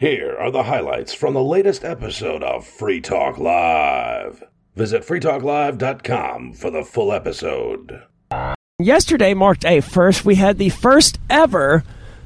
Here are the highlights from the latest episode of Free Talk Live. Visit freetalklive.com for the full episode. Yesterday marked a first. We had the first ever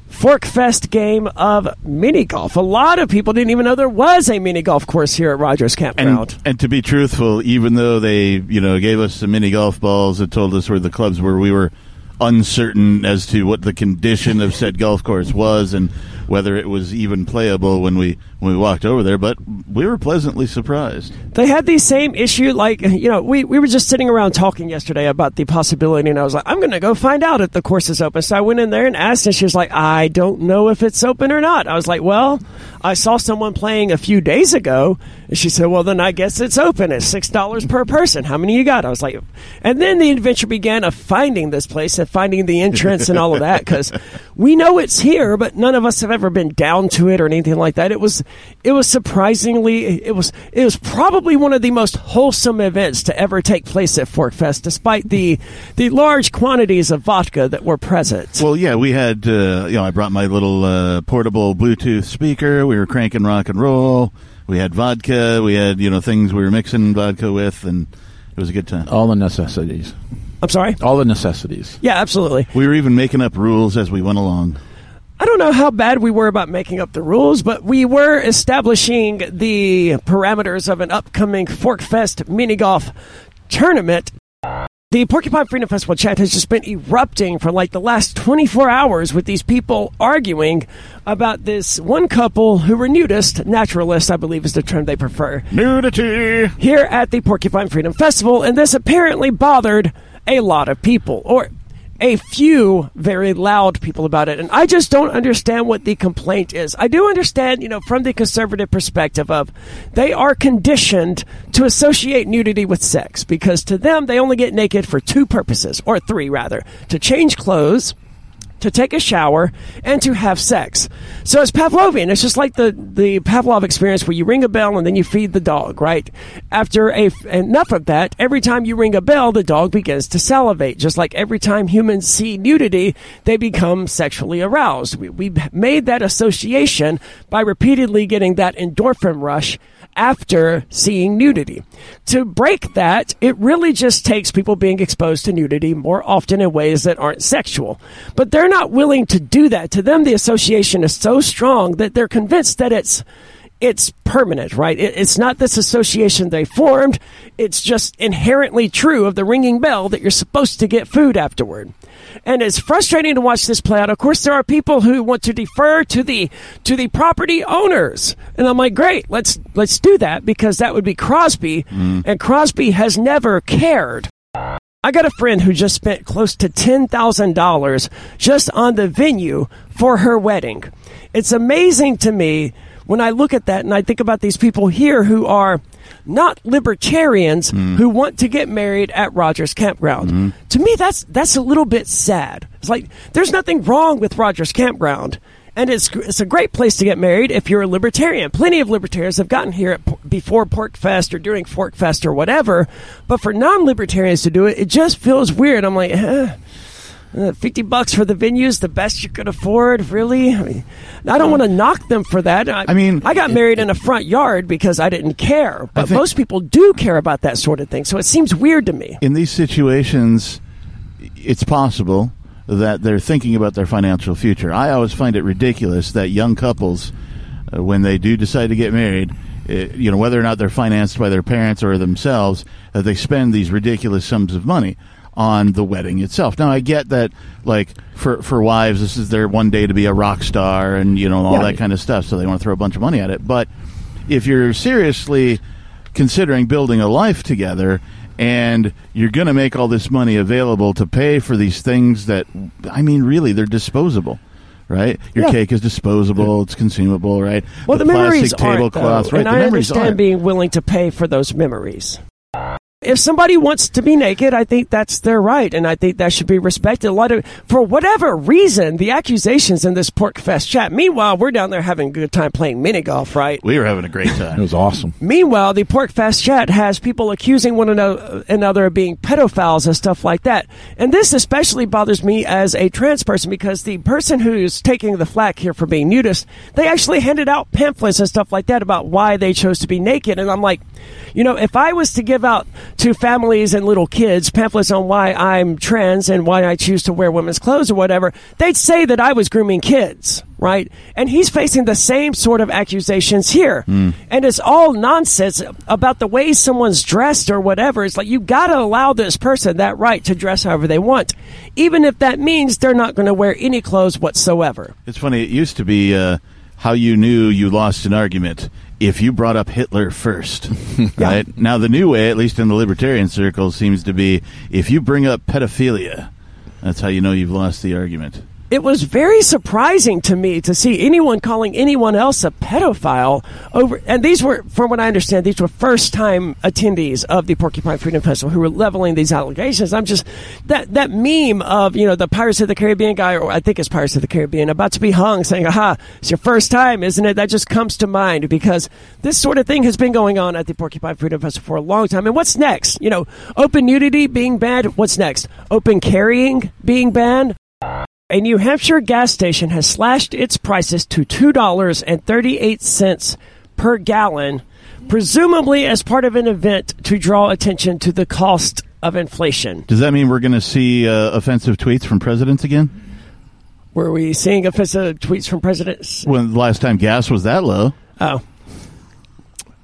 PorcFest game of mini golf. A lot of people didn't even know there was a mini golf course here at Rogers Campground. And, and to be truthful, even though they, you know, gave us some mini golf balls and told us where the clubs were, we were uncertain as to what the condition of said golf course was and whether it was even playable when we when we walked over there. But we were pleasantly surprised. they had the same issue. Like, you know, we, we were just sitting around talking yesterday about the possibility, and I was like, I'm going to go find out if the course is open. So I went in there and asked, and she was like, I don't know if it's open or not. I was like, Well, I saw someone playing a few days ago, and she said, Well, then I guess it's open. It's $6 per person. How many you got? I was like, And then the adventure began of finding this place and finding the entrance and all of that, because we know it's here, but none of us have ever been down to it or anything like that. It was, it was surprisingly, it was, it was probably one of the most wholesome events to ever take place at PorcFest, despite the, the large quantities of vodka that were present. Well, yeah, we had, uh, you know, I brought my little uh, portable Bluetooth speaker. We were cranking rock and roll. We had vodka. We had, you know, things we were mixing vodka with, and it was a good time. All the necessities. I'm sorry. All the necessities. Yeah, absolutely. We were even making up rules as we went along. I don't know how bad we were about making up the rules, but we were establishing the parameters of an upcoming PorcFest mini golf tournament. The Porcupine Freedom Festival chat has just been erupting for like the last 24 hours with these people arguing about this one couple who were nudist, naturalist, I believe is the term they prefer, Nudity. here at the Porcupine Freedom Festival, and this apparently bothered a lot of people, or a few very loud people about it. And I just don't understand what the complaint is. I do understand, you know, from the conservative perspective of they are conditioned to associate nudity with sex because to them they only get naked for two purposes, or three rather, to change clothes to take a shower and to have sex. So it's Pavlovian. It's just like the, the Pavlov experience where you ring a bell and then you feed the dog, right? After a, enough of that, every time you ring a bell, the dog begins to salivate. Just like every time humans see nudity, they become sexually aroused. We, we made that association by repeatedly getting that endorphin rush after seeing nudity. To break that, it really just takes people being exposed to nudity more often in ways that aren't sexual. But they're not willing to do that. To them, the association is so strong that they're convinced that it's it's permanent, right? It, it's not this association they formed. It's just inherently true of the ringing bell that you're supposed to get food afterward. And it's frustrating to watch this play out. Of course, there are people who want to defer to the to the property owners, and I'm like, great, let's let's do that because that would be Crosby, mm. and Crosby has never cared. I got a friend who just spent close to $10,000 just on the venue for her wedding. It's amazing to me when I look at that and I think about these people here who are not libertarians who want to get married at Rogers Campground. To me that's that's a little bit sad. It's like there's nothing wrong with Rogers Campground. And it's it's a great place to get married if you're a libertarian. Plenty of libertarians have gotten here at, before PorcFest or during PorcFest or whatever. But for non-libertarians to do it, it just feels weird. I'm like, eh, uh, 50 bucks for the venues, the best you could afford, really? I, mean, I don't want to knock them for that. I, I mean, I got married in a front yard because I didn't care. But think- most people do care about that sort of thing. So it seems weird to me. in these situations, it's possible that they're thinking about their financial future. I always find it ridiculous that young couples, uh, when they do decide to get married, uh, you know, whether or not they're financed by their parents or themselves, that they spend these ridiculous sums of money on the wedding itself. Now, I get that, like for for wives, this is their one day to be a rock star, and you know all that kind of stuff. So they want to throw a bunch of money at it. But if you're seriously considering building a life together and you're going to make all this money available to pay for these things that i mean really they're disposable right your Yeah. cake is disposable it's consumable right Well, the, plastic memories aren't, tablecloth though, right and the I memories understand aren't. being willing to pay for those memories. If somebody wants to be naked, I think that's their right, and I think that should be respected. A lot of, for whatever reason, the accusations in this PorcFest chat. Meanwhile, we're down there having a good time playing mini golf, right? We were having a great time. It was awesome. Meanwhile, the PorcFest chat has people accusing one another of being pedophiles and stuff like that. And this especially bothers me as a trans person because the person who's taking the flack here for being nudist, they actually handed out pamphlets and stuff like that about why they chose to be naked. And I'm like, you know, if I was to give out to families and little kids pamphlets on why I'm trans and why I choose to wear women's clothes or whatever, they'd say that I was grooming kids, right? And he's facing the same sort of accusations here. And it's all nonsense about the way someone's dressed or whatever. It's like you got to allow this person that right to dress however they want, even if that means they're not going to wear any clothes whatsoever. It's funny. It used to be uh, how you knew you lost an argument if you brought up Hitler first, right? Now the new way, at least in the libertarian circles, seems to be if you bring up pedophilia, that's how you know you've lost the argument. It was very surprising to me to see anyone calling anyone else a pedophile over and these were from what i understand these were first time attendees of the porcupine freedom festival who were leveling these allegations. I'm just that that meme of you know the pirates of the caribbean guy or i think it's pirates of the caribbean about to be hung saying aha it's your first time isn't it? That just comes to mind because this sort of thing has been going on at the porcupine freedom festival for a long time. And what's next? You know open nudity being banned what's next? Open carrying being banned a New Hampshire gas station has slashed its prices to $2.38 per gallon, presumably as part of an event to draw attention to the cost of inflation. Does that mean we're going to see uh, offensive tweets from presidents again? Were we seeing offensive tweets from presidents? When the last time gas was that low? Oh.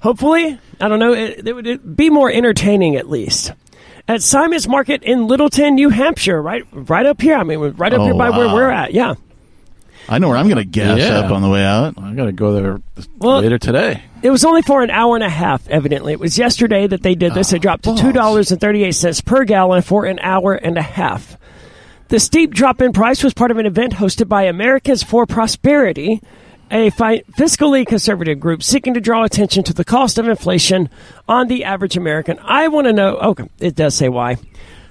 Hopefully, I don't know, it, it would be more entertaining at least. At Simon's Market in Littleton, New Hampshire, right right up here. I mean, right up Oh, here by where we're at. Yeah. I know where I'm going to gas Yeah. up on the way out. I'm going to go there Well- later today. It was only for an hour and a half, evidently. It was yesterday that they did this. It oh, dropped to $2.38 per gallon for an hour and a half. The steep drop in price was part of an event hosted by Americans for Prosperity, a fi- fiscally conservative group seeking to draw attention to the cost of inflation on the average American. I want to know, okay, it does say why.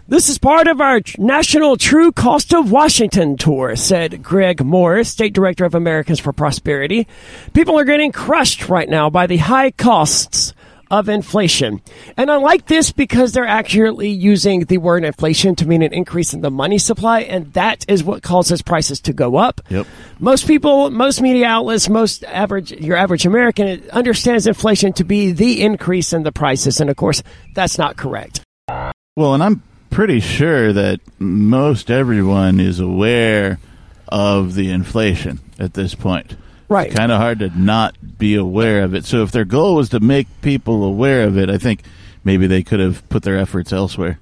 This is part of our national True Cost of Washington tour, said Greg Morris, State Director of Americans for Prosperity. People are getting crushed right now by the high costs of inflation. And I like this because they're accurately using the word inflation to mean an increase in the money supply, and that is what causes prices to go up. Yep. Most people, most media outlets, most average, your average American understands inflation to be the increase in the prices, and of course, that's not correct. Well, and I'm pretty sure that most everyone is aware of the inflation at this point. Right. Kind of hard to not be aware of it. So if their goal was to make people aware of it, I think maybe they could have put their efforts elsewhere.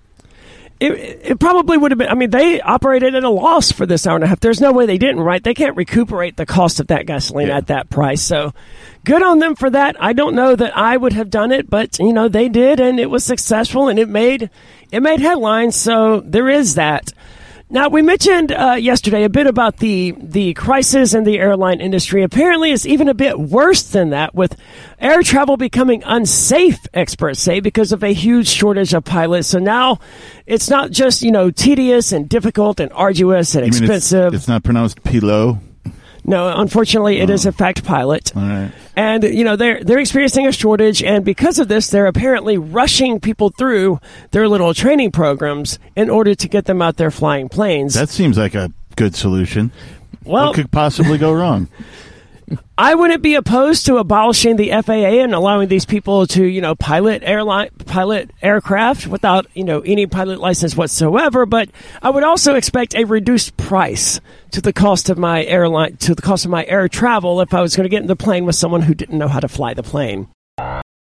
It, it probably would have been. I mean, they operated at a loss for this hour and a half. There's no way they didn't, right? They can't recuperate the cost of that gasoline Yeah. at that price. So, good on them for that. I don't know that I would have done it, but you know they did, and it was successful, and it made it made headlines. So there is that. Now we mentioned uh, yesterday a bit about the the crisis in the airline industry. Apparently, it's even a bit worse than that, with air travel becoming unsafe. Experts say because of a huge shortage of pilots. So now it's not just you know tedious and difficult and arduous and You mean it's- expensive. It's, not pronounced pilot. No, unfortunately, it is a oh. fact pilot. Right. And you know they're they're experiencing a shortage, and because of this, they're apparently rushing people through their little training programs in order to get them out there flying planes. That seems like a good solution. well, what could possibly go wrong? I wouldn't be opposed to abolishing the FAA and allowing these people to, you know, pilot airline, pilot aircraft without, you know, any pilot license whatsoever. But I would also expect a reduced price to the cost of my airline, to the cost of my air travel if I was going to get in the plane with someone who didn't know how to fly the plane.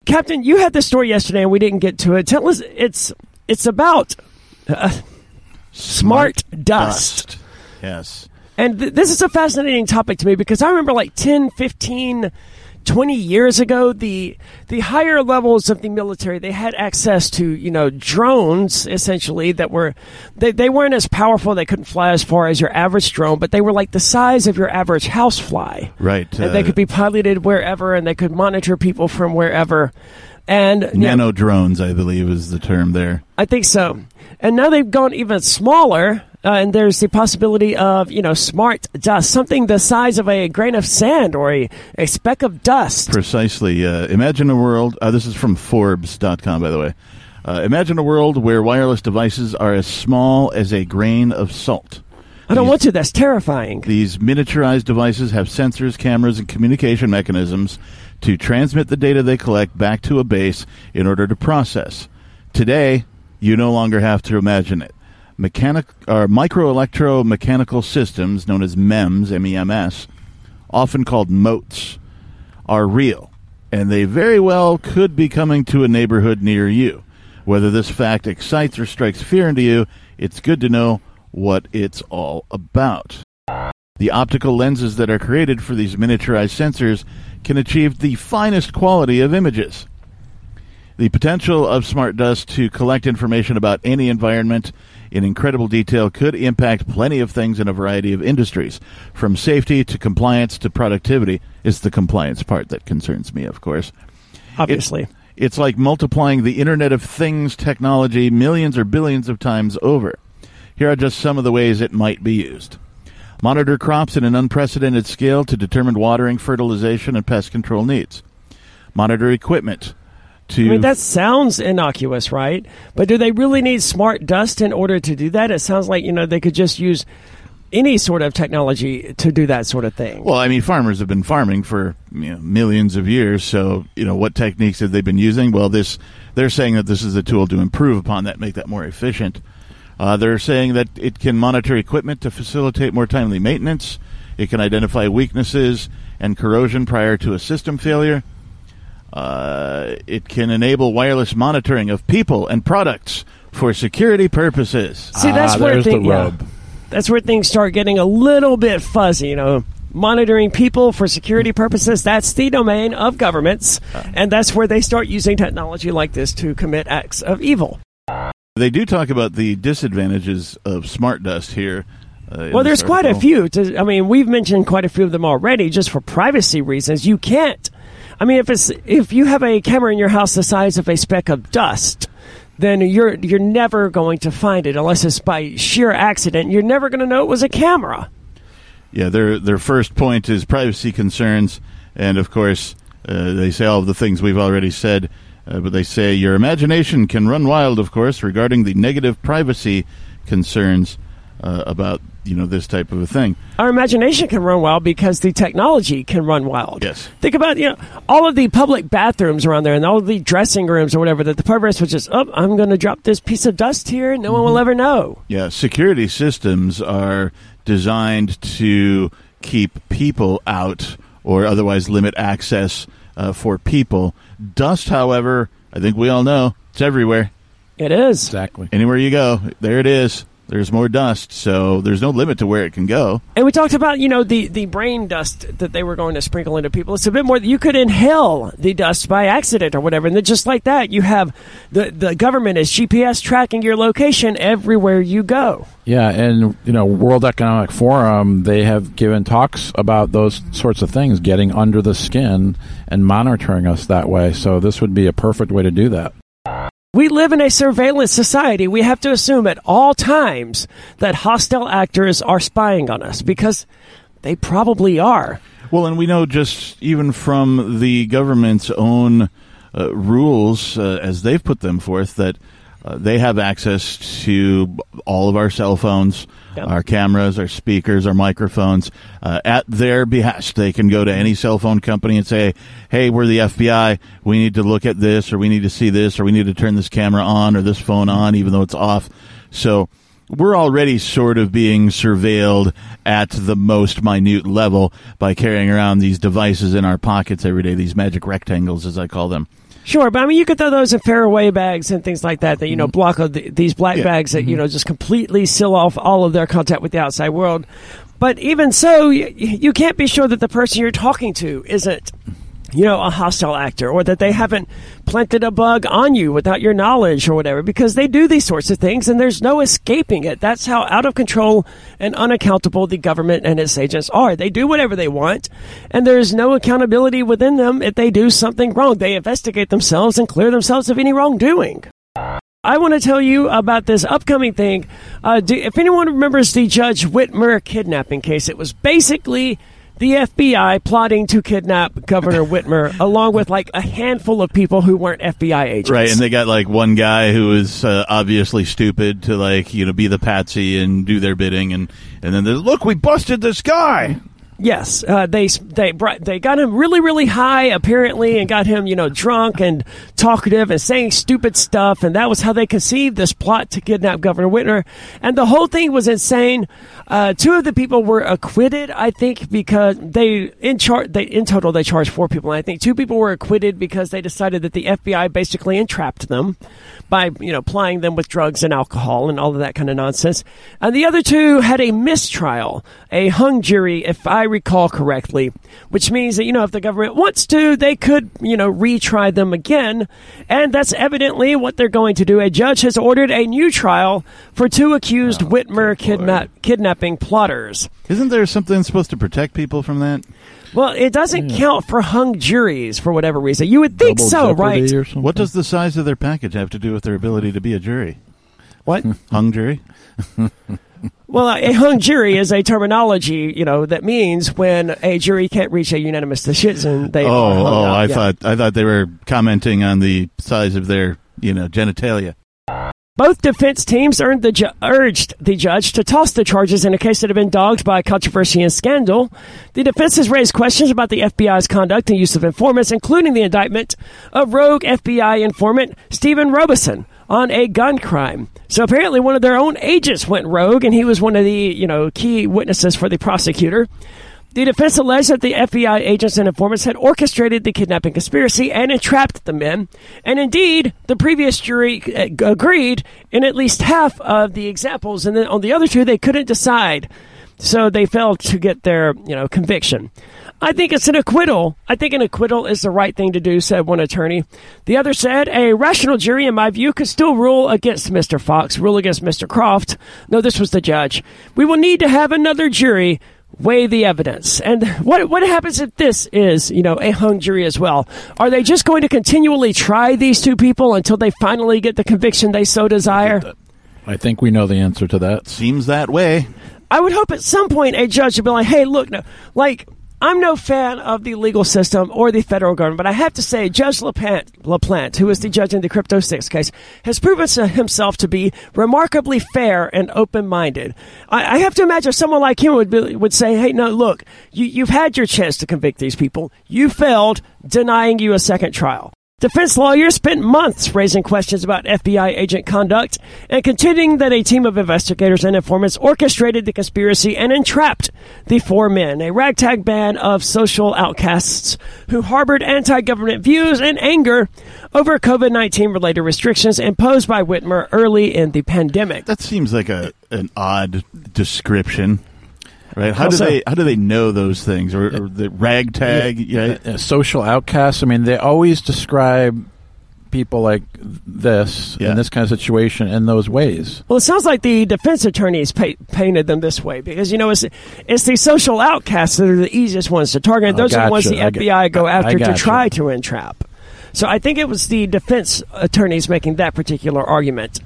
Captain, you had this story yesterday and we didn't get to it. Tell us, it's it's about uh, smart, dust. Yes. And th- this is a fascinating topic to me because I remember like 10, 15, 20 years ago, the the higher levels of the military, they had access to, you know, drones essentially that were they, they weren't as powerful, they couldn't fly as far as your average drone, but they were like the size of your average housefly. Right. And they uh, could be piloted wherever and they could monitor people from wherever. And you know, Nano drones, I believe, is the term there. I think so. And now they've gone even smaller, uh, and there's the possibility of, you know, smart dust, something the size of a grain of sand or a, a speck of dust. Precisely. Uh, imagine a world. Uh, this is from Forbes.com, by the way. Uh, imagine a world where wireless devices are as small as a grain of salt. I don't These- want to. That's terrifying. These miniaturized devices have sensors, cameras, and communication mechanisms to transmit the data they collect back to a base in order to process. Today, you no longer have to imagine it. Mechanic or microelectromechanical systems, known as MEMS, MEMS, often called motes, are real, and they very well could be coming to a neighborhood near you. Whether this fact excites or strikes fear into you, it's good to know what it's all about. The optical lenses that are created for these miniaturized sensors can achieve the finest quality of images. The potential of smart dust to collect information about any environment in incredible detail could impact plenty of things in a variety of industries, from safety to compliance to productivity. It's the compliance part that concerns me, of course. Obviously. It's like multiplying the Internet of Things technology millions or billions of times over. Here are just some of the ways it might be used. Monitor crops in an unprecedented scale to determine watering, fertilization, and pest control needs. Monitor equipment to I mean, that sounds innocuous, right? But do they really need smart dust in order to do that? It sounds like, you know, they could just use any sort of technology to do that sort of thing. Well, I mean, farmers have been farming for you know, millions of years. So, you know, what techniques have they been using? Well, this they're saying that this is a tool to improve upon that, make that more efficient. Uh, they're saying that it can monitor equipment to facilitate more timely maintenance. It can identify weaknesses and corrosion prior to a system failure. Uh, it can enable wireless monitoring of people and products for security purposes. See, that's Ah, where there's the thing- yeah. rub. that's where things start getting a little bit fuzzy, you know. Monitoring people for security purposes, that's the domain of governments. And that's where they start using technology like this to commit acts of evil. They do talk about the disadvantages of smart dust here. Uh, Well, this there's quite a few. To, I mean, we've mentioned quite a few of them already, just for privacy reasons. You can't. I mean, if it's if you have a camera in your house the size of a speck of dust, then you're you're never going to find it unless it's by sheer accident. You're never going to know it was a camera. Yeah, their their first point is privacy concerns, and of course, uh, they say all of the things we've already said. Uh, but they say your imagination can run wild, of course, regarding the negative privacy concerns uh, about you know this type of a thing. Our imagination can run wild because the technology can run wild. Yes. Think about you know all of the public bathrooms around there and all of the dressing rooms or whatever that the perverts would just oh I'm going to drop this piece of dust here and no one will ever know. Yeah, security systems are designed to keep people out or otherwise limit access uh, for people. Dust, however, I think we all know it's everywhere. It is. Exactly. Anywhere you go, there it is. There's more dust, so there's no limit to where it can go. And we talked about, you know, the, the brain dust that they were going to sprinkle into people. It's a bit more you could inhale the dust by accident or whatever. And then just like that, you have the, the government is GPS tracking your location everywhere you go. Yeah, and you know, World Economic Forum, they have given talks about those sorts of things, getting under the skin and monitoring us that way. So this would be a perfect way to do that. We live in a surveillance society. We have to assume at all times that hostile actors are spying on us because they probably are. Well, and we know just even from the government's own uh, rules, uh, as they've put them forth, that uh, they have access to all of our cell phones, Yep. our cameras, our speakers, our microphones. Uh, at their behest, they can go to any cell phone company and say, "Hey, we're the FBI. We need to look at this, or we need to see this, or we need to turn this camera on or this phone on, even though it's off." So we're already sort of being surveilled at the most minute level by carrying around these devices in our pockets every day, these magic rectangles, as I call them. Sure, but I mean, you could throw those in Faraday bags and things like that that you know mm-hmm. block of the, these black Yeah. bags that you know mm-hmm. just completely seal off all of their contact with the outside world. But even so, you, you can't be sure that the person you're talking to isn't you know, a hostile actor or that they haven't planted a bug on you without your knowledge or whatever because they do these sorts of things and there's no escaping it. That's how out of control and unaccountable the government and its agents are. They do whatever they want and there's no accountability within them if they do something wrong. They investigate themselves and clear themselves of any wrongdoing. I want to tell you about this upcoming thing. Uh, do, if anyone remembers the Judge Whitmer kidnapping case, it was basically the FBI plotting to kidnap Governor Whitmer, along with like a handful of people who weren't FBI agents. Right, and they got like one guy who was uh, obviously stupid to like you know be the patsy and do their bidding, and and then look, we busted this guy. Yes, uh, they they brought, they got him really really high apparently, and got him you know drunk and talkative and saying stupid stuff, and that was how they conceived this plot to kidnap Governor Whitmer, and the whole thing was insane. Uh, two of the people were acquitted, I think, because they in char- they in total they charged four people, and I think two people were acquitted because they decided that the FBI basically entrapped them by you know plying them with drugs and alcohol and all of that kind of nonsense, and the other two had a mistrial, a hung jury, if I recall correctly, which means that, you know, if the government wants to, they could, you know, retry them again. And that's evidently what they're going to do. A judge has ordered a new trial for two accused Oh, Whitmer kidna- kidnapping plotters. Isn't there something supposed to protect people from that? Well, it doesn't count for hung juries for whatever reason. You would think Double so, right? What does the size of their package have to do with their ability to be a jury? What? Hung jury? Well, a hung jury is a terminology, you know, that means when a jury can't reach a unanimous decision, they Oh, are hung oh, out. I Yeah. thought I thought they were commenting on the size of their you know genitalia. Both defense teams earned the ju- urged the judge to toss the charges in a case that had been dogged by controversy and scandal. The defense has raised questions about the FBI's conduct and use of informants, including the indictment of rogue FBI informant Stephen Robeson on a gun crime. So apparently, one of their own agents went rogue, and he was one of the you know key witnesses for the prosecutor. The defense alleged that the FBI agents and informants had orchestrated the kidnapping conspiracy and entrapped the men. And indeed, the previous jury uh, agreed in at least half of the examples, and then on the other two, they couldn't decide. So they failed to get their, you know, conviction. I think it's an acquittal. I think an acquittal is the right thing to do, said one attorney. The other said a rational jury, in my view, could still rule against Mr. Fox, rule against Mr. Croft. No, this was the judge. We will need to have another jury weigh the evidence. And what what happens if this is, you know, a hung jury as well? Are they just going to continually try these two people until they finally get the conviction they so desire? I think we know the answer to that. Seems that way. I would hope at some point a judge would be like, "Hey, look, no, like." I'm no fan of the legal system or the federal government, but I have to say, Judge LaPlante, LaPlante who is the judge in the Crypto Six case, has proven himself to be remarkably fair and open-minded. I, I have to imagine someone like him would be, would say, "Hey, no, look, you, you've had your chance to convict these people. You failed, denying you a second trial." Defense lawyers spent months raising questions about FBI agent conduct and contending that a team of investigators and informants orchestrated the conspiracy and entrapped the four men, a ragtag band of social outcasts who harbored anti government views and anger over COVID 19 related restrictions imposed by Whitmer early in the pandemic. That seems like a an odd description. Right? How How do so? they how do they know those things or, or the ragtag? Yeah. Social outcasts. I mean, they always describe people like this Yeah. in this kind of situation in those ways. Well, it sounds like the defense attorneys pa- painted them this way because you know it's it's the social outcasts that are the easiest ones to target. Oh, Those are the ones the I get- FBI go I after to try to entrap. So I think it was the defense attorneys making that particular argument.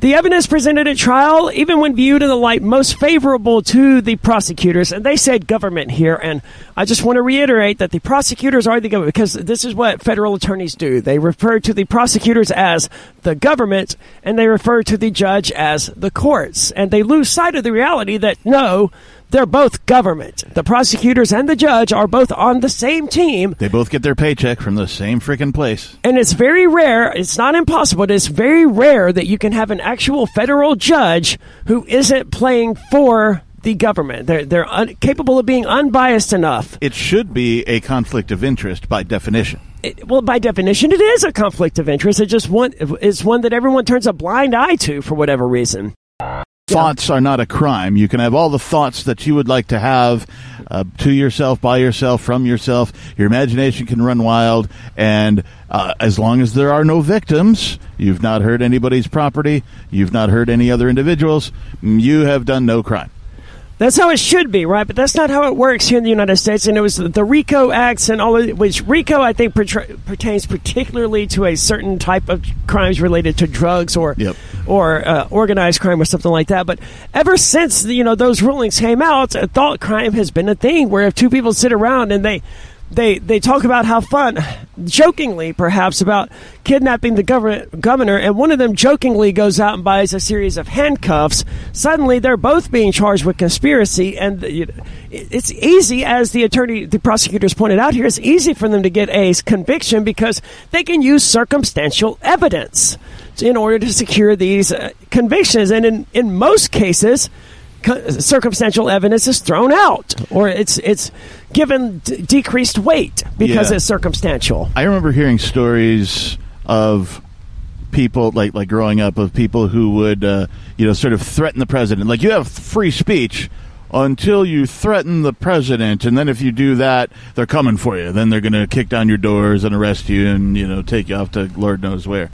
The evidence presented at trial, even when viewed in the light most favorable to the prosecutors, and they said government here, and I just want to reiterate that the prosecutors are the government because this is what federal attorneys do. They refer to the prosecutors as the government, and they refer to the judge as the courts, and they lose sight of the reality that no, they're both government. The prosecutors and the judge are both on the same team, They both get their paycheck from the same freaking place. and it's very rare, it's not impossible, but it's very rare that you can have an actual federal judge who isn't playing for the government. They're, they're un- capable of being unbiased enough. It should be a conflict of interest by definition. It- well, by definition, it is a conflict of interest. It just one, it's one that everyone turns a blind eye to for whatever reason. Thoughts are not a crime. You can have all the thoughts that you would like to have uh, to yourself, by yourself, from yourself. Your imagination can run wild, and uh, as long as there are no victims, you've not hurt anybody's property, you've not hurt any other individuals, you have done no crime. That's how it should be, right? But that's not how it works here in the United States. And it was the RICO acts and all of which RICO, I think, pertains particularly to a certain type of crimes related to drugs or yep. or uh, organized crime or something like that. But ever since you know those rulings came out, thought crime has been a thing where if two people sit around and they they they talk about how fun, jokingly perhaps, about kidnapping the government governor, and one of them jokingly goes out and buys a series of handcuffs. Suddenly, they're both being charged with conspiracy, and it's easy, as the attorney, the prosecutors pointed out here, it's easy for them to get a conviction because they can use circumstantial evidence in order to secure these uh, convictions, and in in most cases circumstantial evidence is thrown out or it's it's given d- decreased weight because Yeah. it's circumstantial. I remember hearing stories of people like like growing up of people who would uh, you know sort of threaten the president. Like you have free speech until you threaten the president, and then if you do that, they're coming for you. Then they're going to kick down your doors and arrest you, and you know take you off to Lord knows where.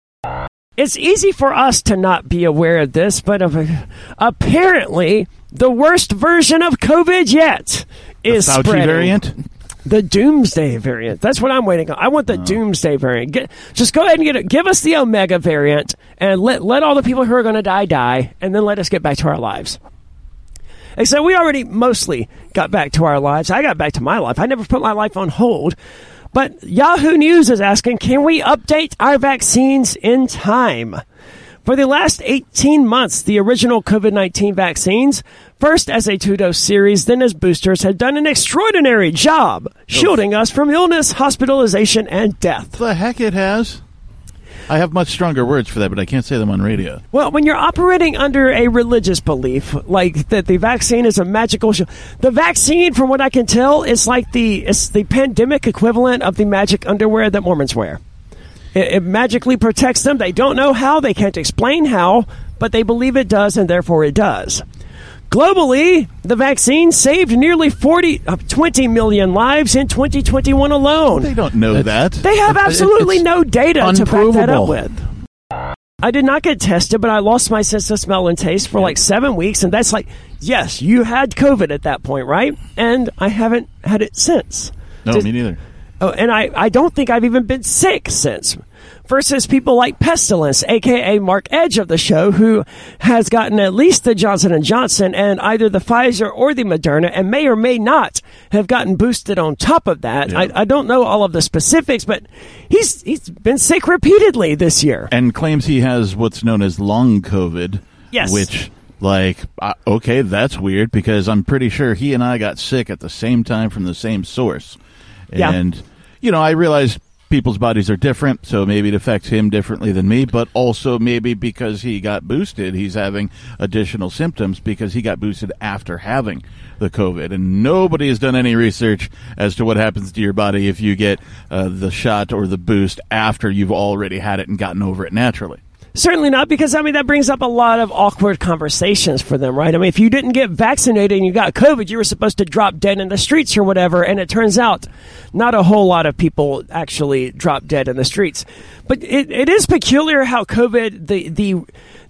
It's easy for us to not be aware of this, but apparently the worst version of COVID yet is Fauci spreading. variant. The doomsday variant. That's what I'm waiting on. I want the oh. doomsday variant. Get, just go ahead and get it. Give us the omega variant and let let all the people who are going to die die, and then let us get back to our lives. Except we already mostly got back to our lives. I got back to my life. I never put my life on hold. But Yahoo News is asking, can we update our vaccines in time? For the last 18 months, the original COVID 19 vaccines, first as a two dose series, then as boosters, had done an extraordinary job shielding us from illness, hospitalization, and death. The heck it has. I have much stronger words for that, but I can't say them on radio. Well, when you're operating under a religious belief, like that the vaccine is a magical shield, the vaccine, from what I can tell, is like the it's the pandemic equivalent of the magic underwear that Mormons wear. It, it magically protects them. They don't know how, they can't explain how, but they believe it does, and therefore it does. Globally, the vaccine saved nearly 40, uh, 20 million lives in 2021 alone. They don't know that. They have absolutely it's no data to back that up with. I did not get tested, but I lost my sense of smell and taste for like seven weeks, and that's like, yes, you had COVID at that point, right? And I haven't had it since. no, me neither. Oh, and I, I don't think I've even been sick since. Versus people like Pestilence, aka Mark Edge of the show, who has gotten at least the Johnson and Johnson and either the Pfizer or the Moderna, and may or may not have gotten boosted on top of that. Yeah. I, I don't know all of the specifics, but he's he's been sick repeatedly this year. and claims he has what's known as long COVID. Yes. Which, like, uh, okay, that's weird because I'm pretty sure he and I got sick at the same time from the same source. Yeah. And, you know, I realize people's bodies are different, so maybe it affects him differently than me, but also maybe because he got boosted, he's having additional symptoms because he got boosted after having the COVID. And nobody has done any research as to what happens to your body if you get uh, the shot or the boost after you've already had it and gotten over it naturally. Certainly not, because I mean that brings up a lot of awkward conversations for them, right? I mean, if you didn't get vaccinated and you got COVID, you were supposed to drop dead in the streets or whatever, and it turns out not a whole lot of people actually drop dead in the streets. But it, it is peculiar how COVID, the the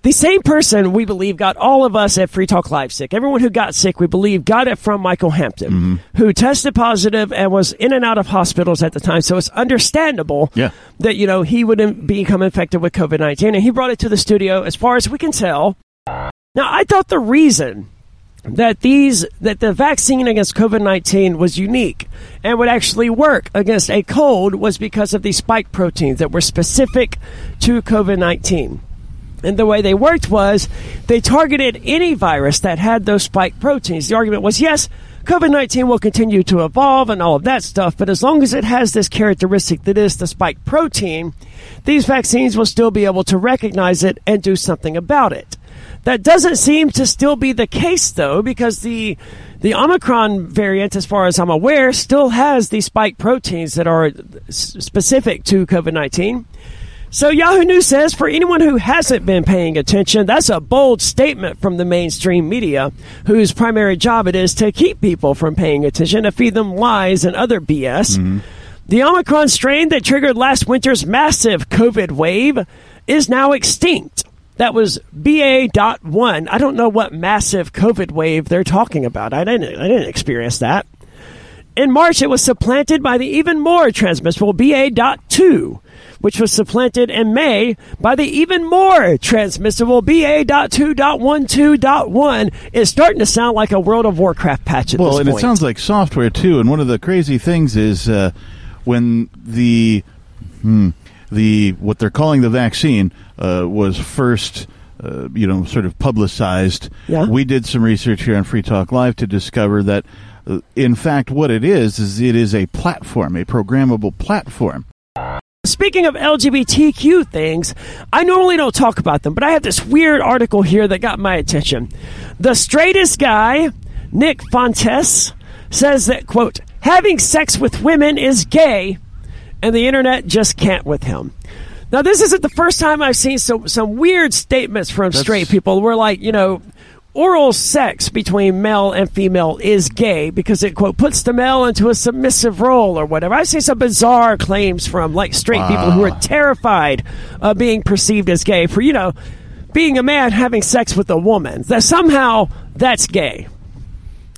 the same person we believe got all of us at Free Talk Live sick. Everyone who got sick, we believe, got it from Michael Hampton, mm-hmm. who tested positive and was in and out of hospitals at the time. So it's understandable Yeah. that you know he wouldn't become infected with COVID nineteen, and he brought it to the studio. As far as we can tell, now I thought the reason that these that the vaccine against COVID nineteen was unique and would actually work against a cold was because of the spike proteins that were specific to COVID nineteen. And the way they worked was they targeted any virus that had those spike proteins. The argument was yes, COVID 19 will continue to evolve and all of that stuff, but as long as it has this characteristic that is the spike protein, these vaccines will still be able to recognize it and do something about it. That doesn't seem to still be the case though, because the the Omicron variant, as far as I'm aware, still has these spike proteins that are specific to COVID 19. So Yahoo News says for anyone who hasn't been paying attention, that's a bold statement from the mainstream media, whose primary job it is to keep people from paying attention, to feed them lies and other BS. Mm-hmm. The Omicron strain that triggered last winter's massive COVID wave is now extinct. That was BA.1. I don't know what massive COVID wave they're talking about. I didn't I didn't experience that. In March it was supplanted by the even more transmissible BA.2 which was supplanted in May by the even more transmissible BA.2.12.1. is starting to sound like a World of Warcraft patch at well, this and it sounds like software too. And one of the crazy things is uh, when the hmm, the what they're calling the vaccine uh, was first. Uh, you know, sort of publicized. Yeah. We did some research here on Free Talk Live to discover that, uh, in fact, what it is is it is a platform, a programmable platform Speaking of LGBTQ things, I normally don't talk about them, but I have this weird article here that got my attention. The straightest guy, Nick Fuentes, says that, quote, having sex with women is gay, and the internet just can't with him. Now, this isn't the first time I've seen some, some weird statements from That's- straight people where, like, you know, oral sex between male and female is gay because it quote puts the male into a submissive role or whatever. I see some bizarre claims from like straight people who are terrified of being perceived as gay for you know being a man having sex with a woman. That somehow that's gay.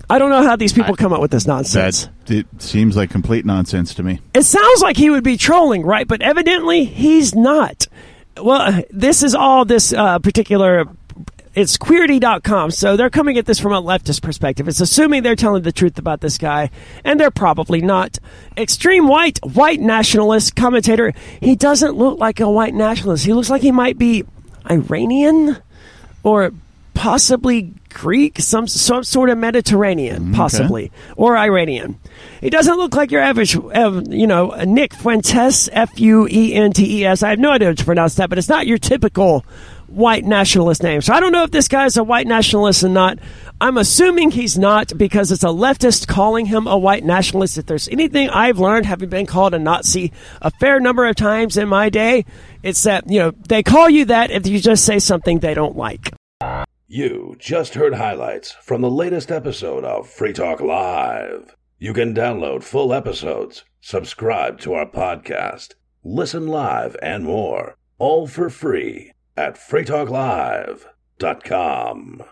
I don't know how these people come up with this nonsense. That it seems like complete nonsense to me. It sounds like he would be trolling, right? But evidently he's not. Well, this is all this uh, particular. It's queerty.com, so they're coming at this from a leftist perspective. It's assuming they're telling the truth about this guy, and they're probably not. Extreme white, white nationalist commentator. He doesn't look like a white nationalist. He looks like he might be Iranian or possibly Greek, some some sort of Mediterranean, mm, possibly, or Iranian. He doesn't look like your average, you know, Nick Fuentes, F U E N T E S. I have no idea how to pronounce that, but it's not your typical white nationalist name. So I don't know if this guy's a white nationalist or not. I'm assuming he's not because it's a leftist calling him a white nationalist. If there's anything I've learned, having been called a Nazi a fair number of times in my day, it's that, you know, they call you that if you just say something they don't like. You just heard highlights from the latest episode of Free Talk Live. You can download full episodes, subscribe to our podcast, listen live, and more, all for free at freetalklive.com.